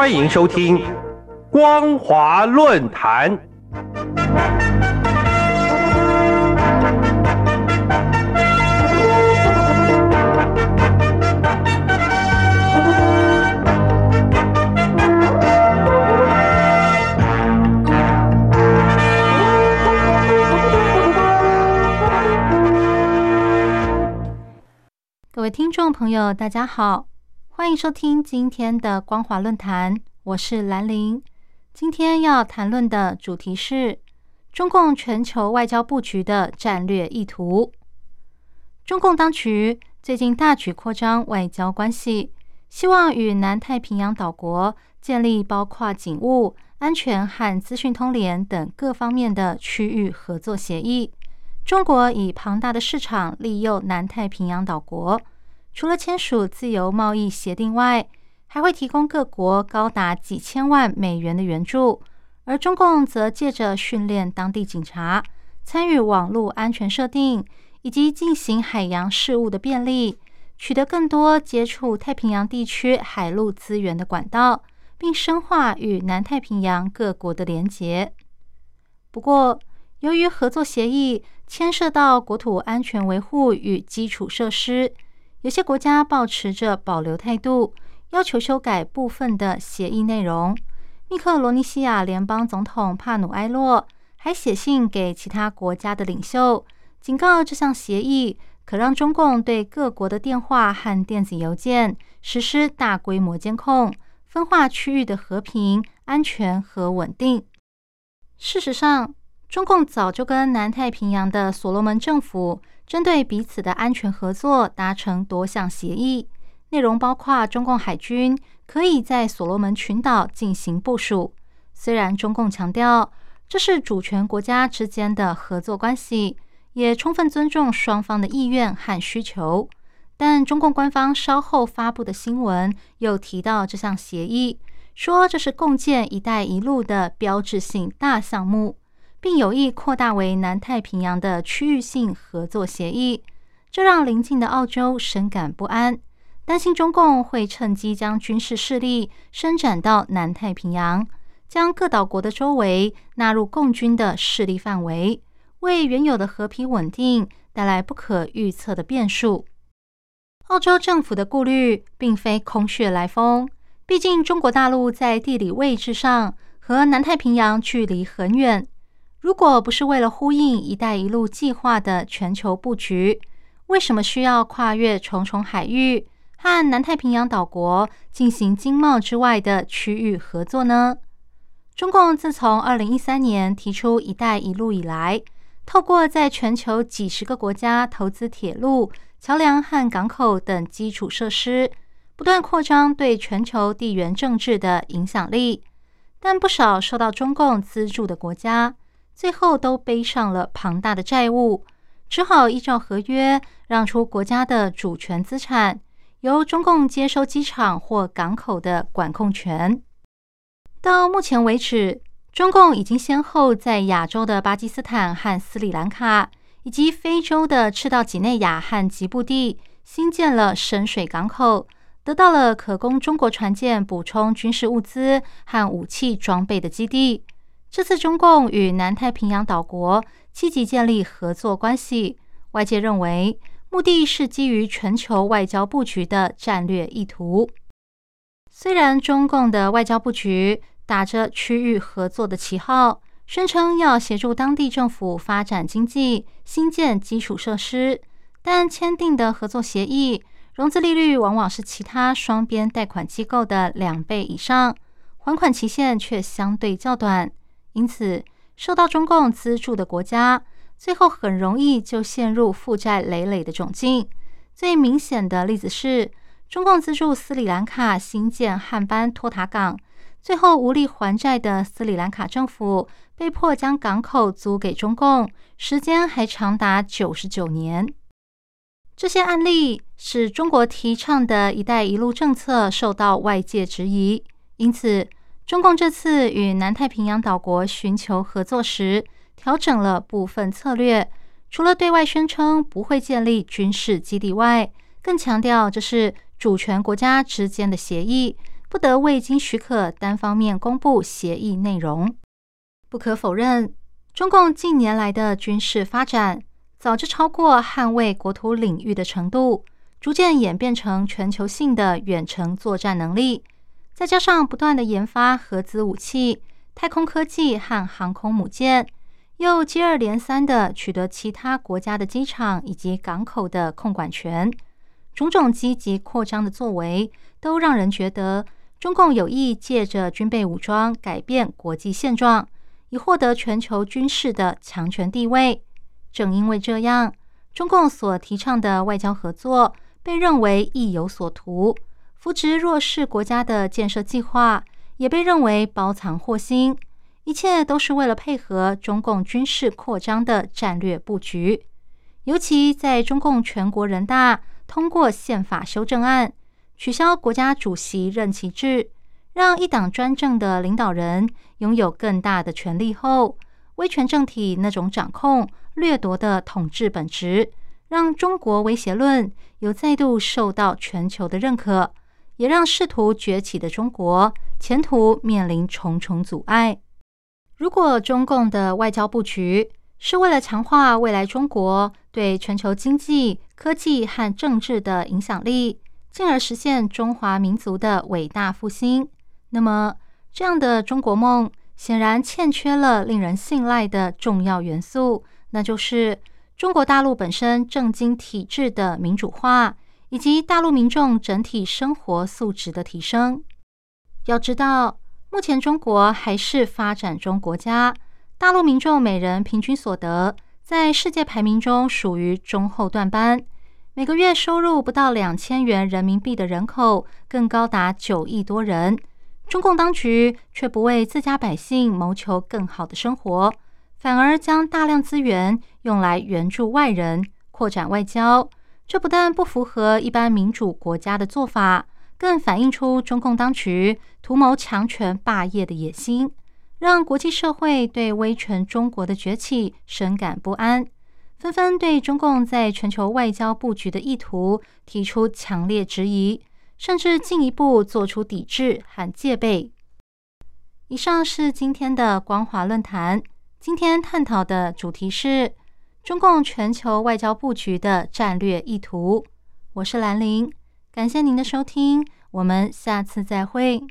欢迎收听《光华论坛》。各位听众朋友，大家好，欢迎收听今天的光华论坛，我是兰玲。今天要谈论的主题是中共全球外交布局的战略意图。中共当局最近大举扩张外交关系，希望与南太平洋岛国建立包括警务、安全和资讯通联等各方面的区域合作协议。中国以庞大的市场利诱南太平洋岛国，除了签署自由贸易协定外，还会提供各国高达几千万美元的援助。而中共则借着训练当地警察、参与网络安全设定以及进行海洋事务的便利，取得更多接触太平洋地区海陆资源的管道，并深化与南太平洋各国的连结。不过，由于合作协议牵涉到国土安全维护与基础设施，有些国家保持着保留态度，要求修改部分的协议内容。密克罗尼西亚联邦总统帕努埃洛还写信给其他国家的领袖，警告这项协议可让中共对各国的电话和电子邮件实施大规模监控，分化区域的和平、安全和稳定。事实上，中共早就跟南太平洋的所罗门政府针对彼此的安全合作达成多项协议，内容包括中共海军可以在所罗门群岛进行部署。虽然中共强调这是主权国家之间的合作关系，也充分尊重双方的意愿和需求，但中共官方稍后发布的新闻又提到这项协议，说这是共建“一带一路”的标志性大项目。并有意扩大为南太平洋的区域性合作协议，这让邻近的澳洲深感不安，担心中共会趁机将军事势力伸展到南太平洋，将各岛国的周围纳入共军的势力范围，为原有的和平稳定带来不可预测的变数。澳洲政府的顾虑并非空穴来风，毕竟中国大陆在地理位置上和南太平洋距离很远。如果不是为了呼应“一带一路”计划的全球布局，为什么需要跨越重重海域和南太平洋岛国进行经贸之外的区域合作呢？中共自从二零一三年提出“一带一路”以来，透过在全球几十个国家投资铁路、桥梁和港口等基础设施，不断扩张对全球地缘政治的影响力。但不少受到中共资助的国家，最后都背上了庞大的债务，只好依照合约让出国家的主权资产，由中共接收机场或港口的管控权。到目前为止，中共已经先后在亚洲的巴基斯坦和斯里兰卡，以及非洲的赤道几内亚和吉布地新建了深水港口，得到了可供中国船舰补充军事物资和武器装备的基地。这次中共与南太平洋岛国积极建立合作关系，外界认为目的是基于全球外交布局的战略意图。虽然中共的外交布局打着区域合作的旗号，宣称要协助当地政府发展经济、新建基础设施，但签订的合作协议融资利率往往是其他双边贷款机构的两倍以上，还款期限却相对较短。因此，受到中共资助的国家，最后很容易就陷入负债累累的窘境。最明显的例子是，中共资助斯里兰卡新建汉班托塔港，最后无力还债的斯里兰卡政府被迫将港口租给中共，时间还长达九十九年。这些案例使中国提倡的一带一路政策受到外界质疑，因此。中共这次与南太平洋岛国寻求合作时，调整了部分策略。除了对外宣称不会建立军事基地外，更强调这是主权国家之间的协议，不得未经许可单方面公布协议内容。不可否认，中共近年来的军事发展早就超过捍卫国土领域的程度，逐渐演变成全球性的远程作战能力。再加上不断的研发核子武器、太空科技和航空母舰，又接二连三的取得其他国家的机场以及港口的控管权，种种积极扩张的作为，都让人觉得中共有意借着军备武装改变国际现状，以获得全球军事的强权地位。正因为这样，中共所提倡的外交合作被认为意有所图。扶植弱势国家的建设计划也被认为包藏祸心，一切都是为了配合中共军事扩张的战略布局。尤其在中共全国人大通过宪法修正案，取消国家主席任期制，让一党专政的领导人拥有更大的权力后，威权政体那种掌控、掠夺的统治本质，让中国威胁论又再度受到全球的认可。也让试图崛起的中国前途面临重重阻碍。如果中共的外交布局是为了强化未来中国对全球经济、科技和政治的影响力，进而实现中华民族的伟大复兴，那么这样的中国梦显然欠缺了令人信赖的重要元素，那就是中国大陆本身政经体制的民主化。以及大陆民众整体生活素质的提升。要知道，目前中国还是发展中国家，大陆民众每人平均所得在世界排名中属于中后段班，每个月收入不到两千元人民币的人口更高达九亿多人。中共当局却不为自家百姓谋求更好的生活，反而将大量资源用来援助外人，扩展外交。这不但不符合一般民主国家的做法，更反映出中共当局图谋强权霸业的野心，让国际社会对威权中国的崛起深感不安，纷纷对中共在全球外交布局的意图提出强烈质疑，甚至进一步做出抵制和戒备。以上是今天的光华论坛，今天探讨的主题是。中共全球外交布局的战略意图。我是兰陵，感谢您的收听，我们下次再会。